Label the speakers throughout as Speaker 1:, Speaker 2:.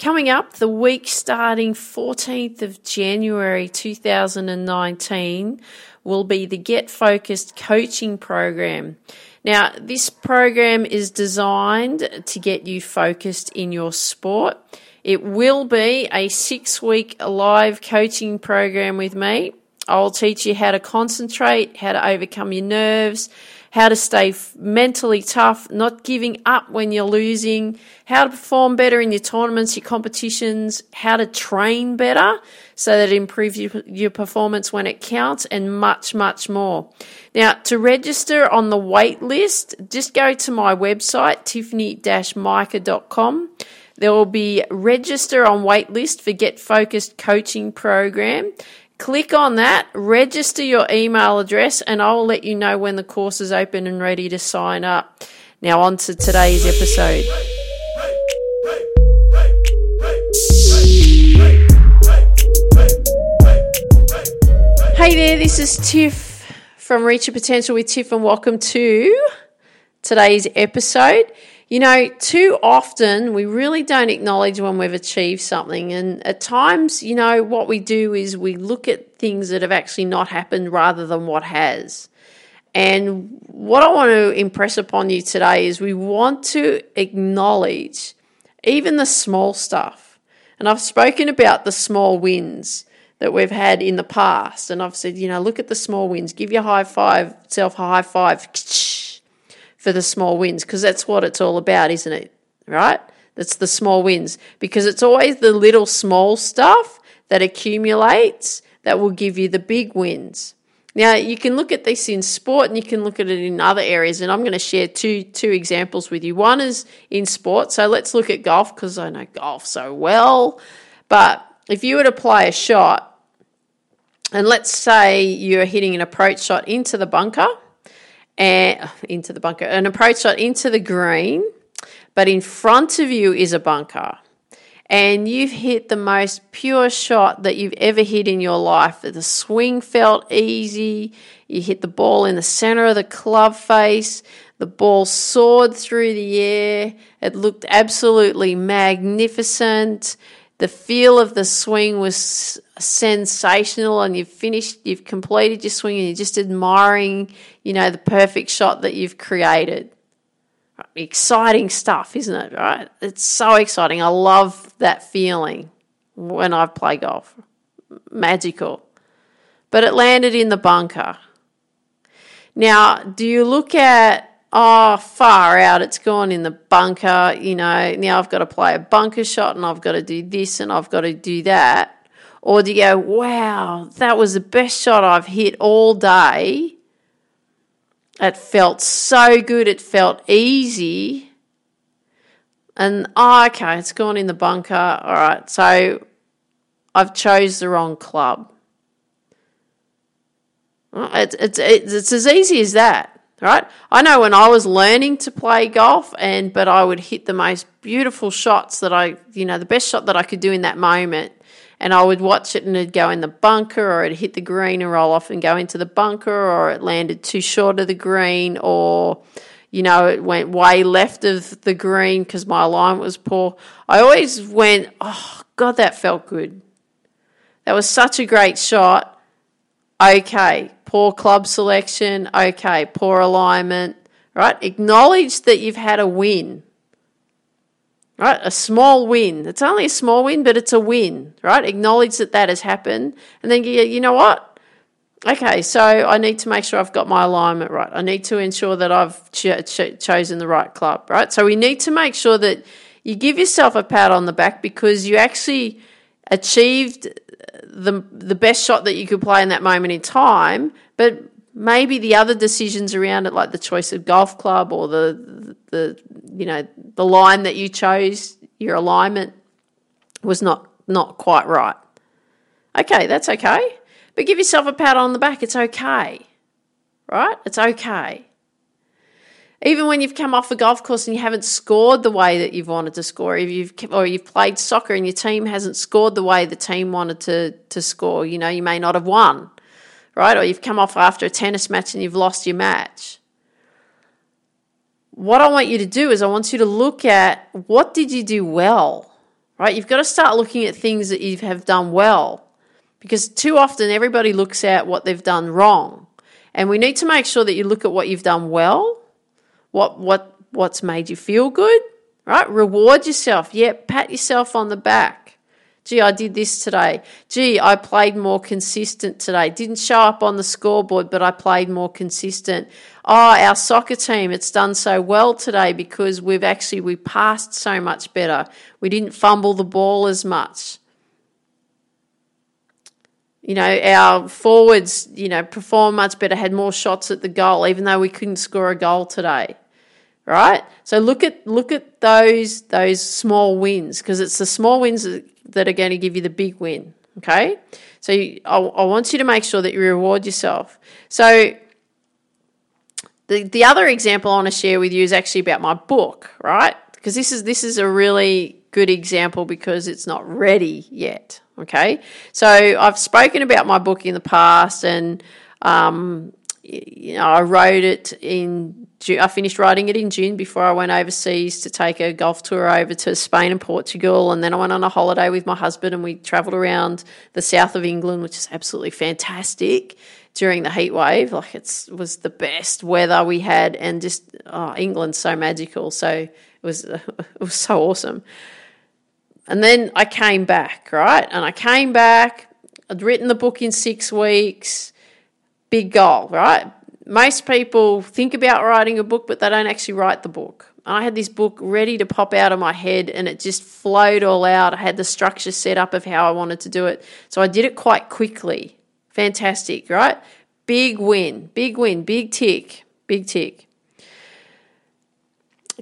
Speaker 1: Coming up, the week starting 14th of January 2019 will be the Get Focused coaching program. Now, this program is designed to get you focused in your sport. It will be a six week live coaching program with me. I'll teach you how to concentrate, how to overcome your nerves, how to stay mentally tough, not giving up when you're losing, how to perform better in your tournaments, your competitions, how to train better so that it improves your, your performance when it counts, and much, much more. Now, to register on the wait list, just go to my website, tiffany-mica.com. There will be register on waitlist for Get Focused coaching program. Click on that, register your email address, and I'll let you know when the course is open and ready to sign up. Now, on to today's episode. Hey there, this is Tiff from Reach Your Potential with Tiff, and welcome to today's episode. You know, too often we really don't acknowledge when we've achieved something. And at times, you know, what we do is we look at things that have actually not happened rather than what has. And what I want to impress upon you today is we want to acknowledge even the small stuff. And I've spoken about the small wins that we've had in the past. And I've said, you know, look at the small wins, give your high five, self a high five for the small wins because that's what it's all about, isn't it? Right? That's the small wins because it's always the little small stuff that accumulates that will give you the big wins. Now you can look at this in sport and you can look at it in other areas and I'm going to share two two examples with you. One is in sport. So let's look at golf because I know golf so well. But if you were to play a shot and let's say you're hitting an approach shot into the bunker and uh, into the bunker, an approach shot into the green, but in front of you is a bunker. And you've hit the most pure shot that you've ever hit in your life. The swing felt easy. You hit the ball in the center of the club face. The ball soared through the air. It looked absolutely magnificent. The feel of the swing was sensational, and you've finished, you've completed your swing, and you're just admiring, you know, the perfect shot that you've created. Exciting stuff, isn't it? Right? It's so exciting. I love that feeling when I play golf. Magical. But it landed in the bunker. Now, do you look at oh, far out, it's gone in the bunker, you know, now I've got to play a bunker shot and I've got to do this and I've got to do that? Or do you go, wow, that was the best shot I've hit all day? It felt so good, it felt easy. And oh, okay, it's gone in the bunker. All right, so I've chose the wrong club. It's, it's, it's, it's as easy as that right? I know when I was learning to play golf and but I would hit the most beautiful shots that I, you know, the best shot that I could do in that moment. And I would watch it and it'd go in the bunker or it'd hit the green and roll off and go into the bunker or it landed too short of the green or you know, it went way left of the green because my alignment was poor. I always went, oh, God, that felt good. That was such a great shot. Okay, poor club selection, okay, poor alignment, right? Acknowledge that you've had a win, right? A small win. It's only a small win, but it's a win, right? Acknowledge that that has happened. And then, you know what? Okay, so I need to make sure I've got my alignment right. I need to ensure that I've ch- ch- chosen the right club, right? So we need to make sure that you give yourself a pat on the back because you actually achieved the the best shot that you could play in that moment in time, but maybe the other decisions around it, like the choice of golf club or the the you know the line that you chose, your alignment was not not quite right. Okay, that's okay, but give yourself a pat on the back. It's okay, right? It's okay. Even when you've come off a golf course and you haven't scored the way that you've wanted to score, if you've or you've played soccer and your team hasn't scored the way the team wanted to to score, you know, you may not have won, right? Or you've come off after a tennis match and you've lost your match. What I want you to do is I want you to look at what did you do well, right? You've got to start looking at things that you have done well because too often everybody looks at what they've done wrong. And we need to make sure that you look at what you've done well, what what what's made you feel good, right? Reward yourself. Yeah, pat yourself on the back. Gee, I did this today. Gee, I played more consistent today. Didn't show up on the scoreboard, but I played more consistent. Oh, our soccer team, it's done so well today because we've actually we passed so much better. We didn't fumble the ball as much. You know, our forwards, you know, performed much better, had more shots at the goal, even though we couldn't score a goal today. Right? So look at look at those those small wins because it's the small wins that are going to give you the big win. Okay, so you, I, I want you to make sure that you reward yourself. So the the other example I want to share with you is actually about my book, right? Because this is this is a really good example because it's not ready yet. Okay, so I've spoken about my book in the past, and um, you know I wrote it in. I finished writing it in June before I went overseas to take a golf tour over to Spain and Portugal, and then I went on a holiday with my husband, and we travelled around the south of England, which is absolutely fantastic during the heat wave. Like it was the best weather we had, and just oh, England's so magical. So it was it was so awesome. And then I came back, right? And I came back, I'd written the book in six weeks, big goal, right? Most people think about writing a book, but they don't actually write the book. I had this book ready to pop out of my head and it just flowed all out. I had the structure set up of how I wanted to do it. So I did it quite quickly. Fantastic, right? Big win, big win, big tick, big tick.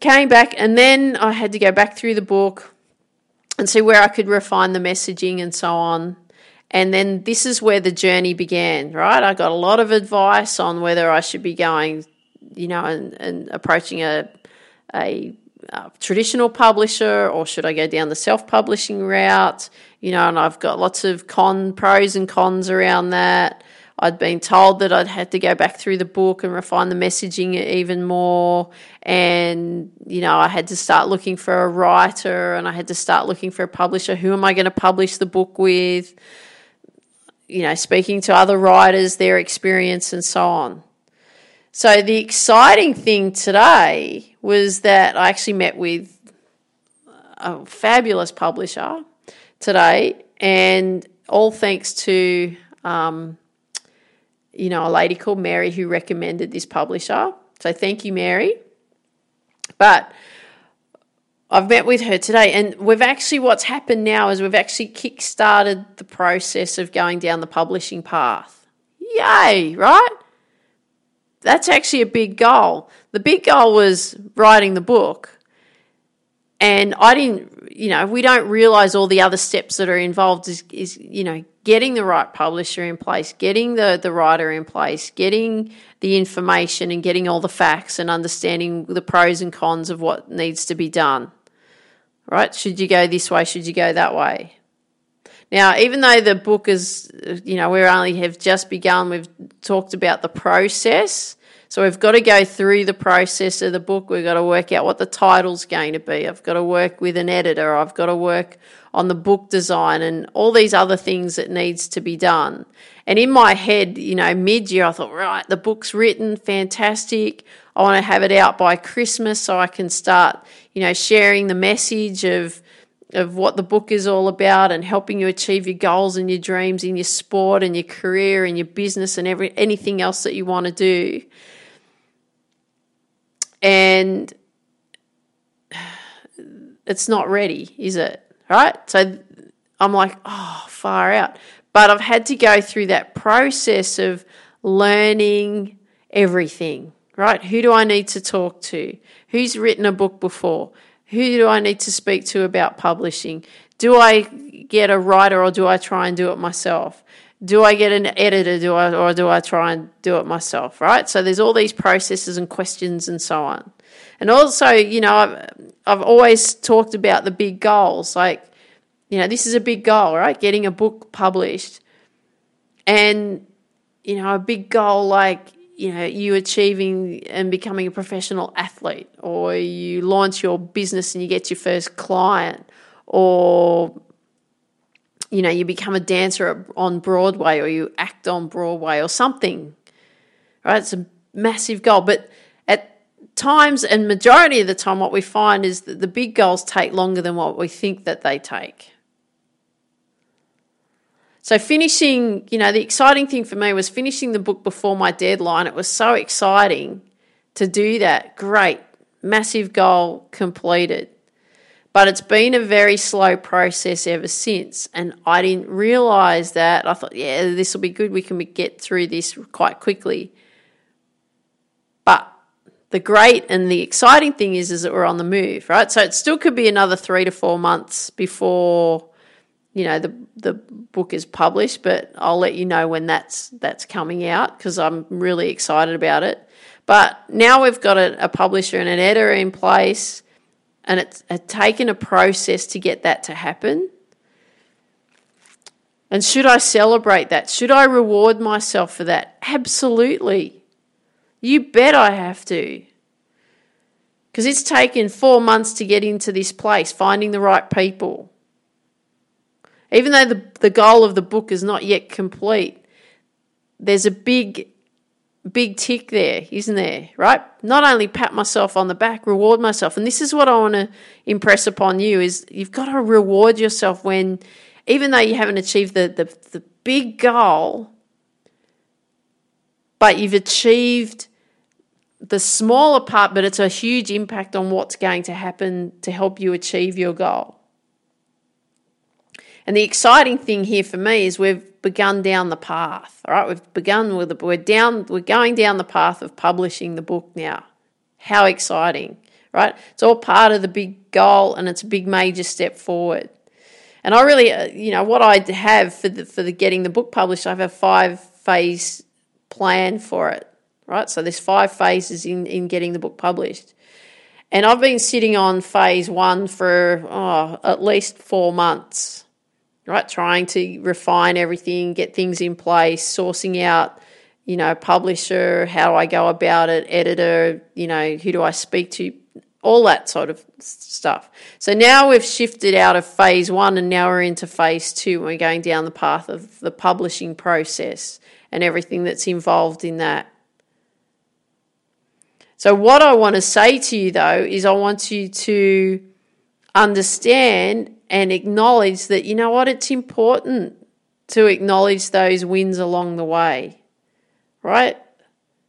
Speaker 1: Came back and then I had to go back through the book, and see where I could refine the messaging and so on. And then this is where the journey began, right? I got a lot of advice on whether I should be going, you know, and, and approaching a, a, a traditional publisher or should I go down the self publishing route, you know, and I've got lots of con pros and cons around that. I'd been told that I'd had to go back through the book and refine the messaging even more. And, you know, I had to start looking for a writer and I had to start looking for a publisher. Who am I going to publish the book with? You know, speaking to other writers, their experience, and so on. So the exciting thing today was that I actually met with a fabulous publisher today, and all thanks to um, you know, a lady called Mary who recommended this publisher. So thank you, Mary. But I've met with her today, and we've actually, what's happened now is we've actually kick started the process of going down the publishing path. Yay, right? That's actually a big goal. The big goal was writing the book. And I didn't, you know, we don't realize all the other steps that are involved is, is you know, getting the right publisher in place, getting the, the writer in place, getting the information and getting all the facts and understanding the pros and cons of what needs to be done. Right? Should you go this way? Should you go that way? Now, even though the book is, you know, we only have just begun, we've talked about the process. So we've got to go through the process of the book. We've got to work out what the title's going to be. I've got to work with an editor. I've got to work on the book design and all these other things that needs to be done. And in my head, you know, mid year, I thought, right, the book's written, fantastic. I want to have it out by Christmas so I can start, you know, sharing the message of of what the book is all about and helping you achieve your goals and your dreams in your sport and your career and your business and every anything else that you want to do. And it's not ready, is it? Right? So I'm like, oh, far out. But I've had to go through that process of learning everything, right? Who do I need to talk to? Who's written a book before? Who do I need to speak to about publishing? Do I get a writer or do I try and do it myself? Do I get an editor do I, or do I try and do it myself, right? So there's all these processes and questions and so on. And also, you know, I've, I've always talked about the big goals. Like, you know, this is a big goal, right? Getting a book published. And, you know, a big goal like, you know, you achieving and becoming a professional athlete, or you launch your business and you get your first client, or you know, you become a dancer on Broadway or you act on Broadway or something. Right? It's a massive goal. But at times and majority of the time what we find is that the big goals take longer than what we think that they take. So finishing, you know, the exciting thing for me was finishing the book before my deadline. It was so exciting to do that. Great. Massive goal completed. But it's been a very slow process ever since. And I didn't realize that. I thought, yeah, this will be good. We can get through this quite quickly. But the great and the exciting thing is, is that we're on the move, right? So it still could be another three to four months before, you know, the the book is published. But I'll let you know when that's that's coming out because I'm really excited about it. But now we've got a, a publisher and an editor in place and it's, it's taken a process to get that to happen. And should I celebrate that? Should I reward myself for that? Absolutely. You bet I have to. Because it's taken four months to get into this place, finding the right people. Even though the, the goal of the book is not yet complete, there's a big big tick there, isn't there? Right? Not only pat myself on the back, reward myself. And this is what I want to impress upon you is you've got to reward yourself when even though you haven't achieved the, the, the big goal, but you've achieved the smaller part, but it's a huge impact on what's going to happen to help you achieve your goal. And the exciting thing here for me is we've begun down the path. All right, we've begun with the, we're down we're going down the path of publishing the book now. How exciting, right? It's all part of the big goal, and it's a big major step forward. And I really, uh, you know, what I have for the for the getting the book published, I have a five phase plan for it, right? So there's five phases in in getting the book published. And I've been sitting on phase one for oh, at least four months right? Trying to refine everything, get things in place, sourcing out, you know, publisher, how do I go about it, editor, you know, who do I speak to, all that sort of stuff. So now we've shifted out of phase one and now we're into phase two. And we're going down the path of the publishing process and everything that's involved in that. So, what I want to say to you though is, I want you to understand and acknowledge that, you know what, it's important to acknowledge those wins along the way, right?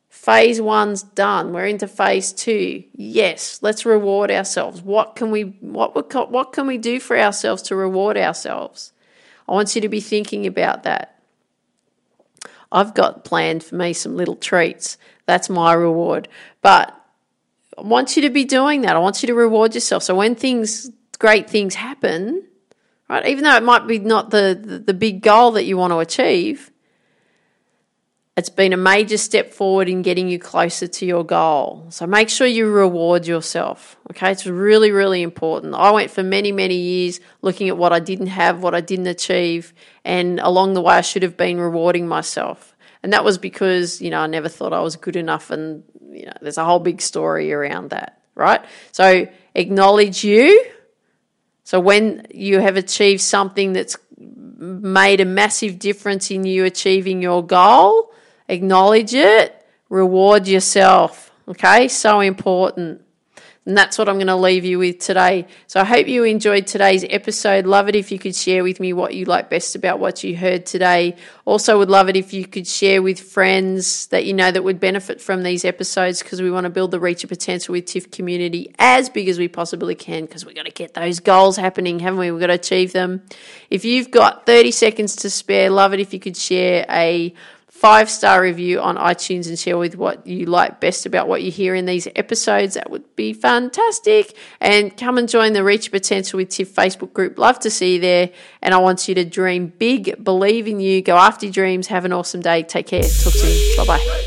Speaker 1: Phase one's done. We're into phase two. Yes, let's reward ourselves. What can we what what can we do for ourselves to reward ourselves? I want you to be thinking about that. I've got planned for me some little treats. That's my reward. But I want you to be doing that. I want you to reward yourself. So when things great things happen, right? Even though it might be not the, the, the big goal that you want to achieve, it's been a major step forward in getting you closer to your goal. So make sure you reward yourself. Okay, it's really, really important. I went for many, many years looking at what I didn't have, what I didn't achieve, and along the way, I should have been rewarding myself. And that was because, you know, I never thought I was good enough. And, you know, there's a whole big story around that, right? So acknowledge you so when you have achieved something that's made a massive difference in you achieving your goal, acknowledge it, reward yourself. Okay, so important. And that's what I'm going to leave you with today. So I hope you enjoyed today's episode. Love it if you could share with me what you like best about what you heard today. Also, would love it if you could share with friends that you know that would benefit from these episodes because we want to build the Reach Your Potential with TIFF community as big as we possibly can because we've got to get those goals happening, haven't we? We've got to achieve them. If you've got 30 seconds to spare, love it if you could share a five star review on iTunes and share with what you like best about what you hear in these episodes. That would be fantastic. And come and join the Reach Potential with Tiff Facebook group. Love to see you there. And I want you to dream big, believe in you, go after your dreams. Have an awesome day. Take care. Talk soon. Bye bye.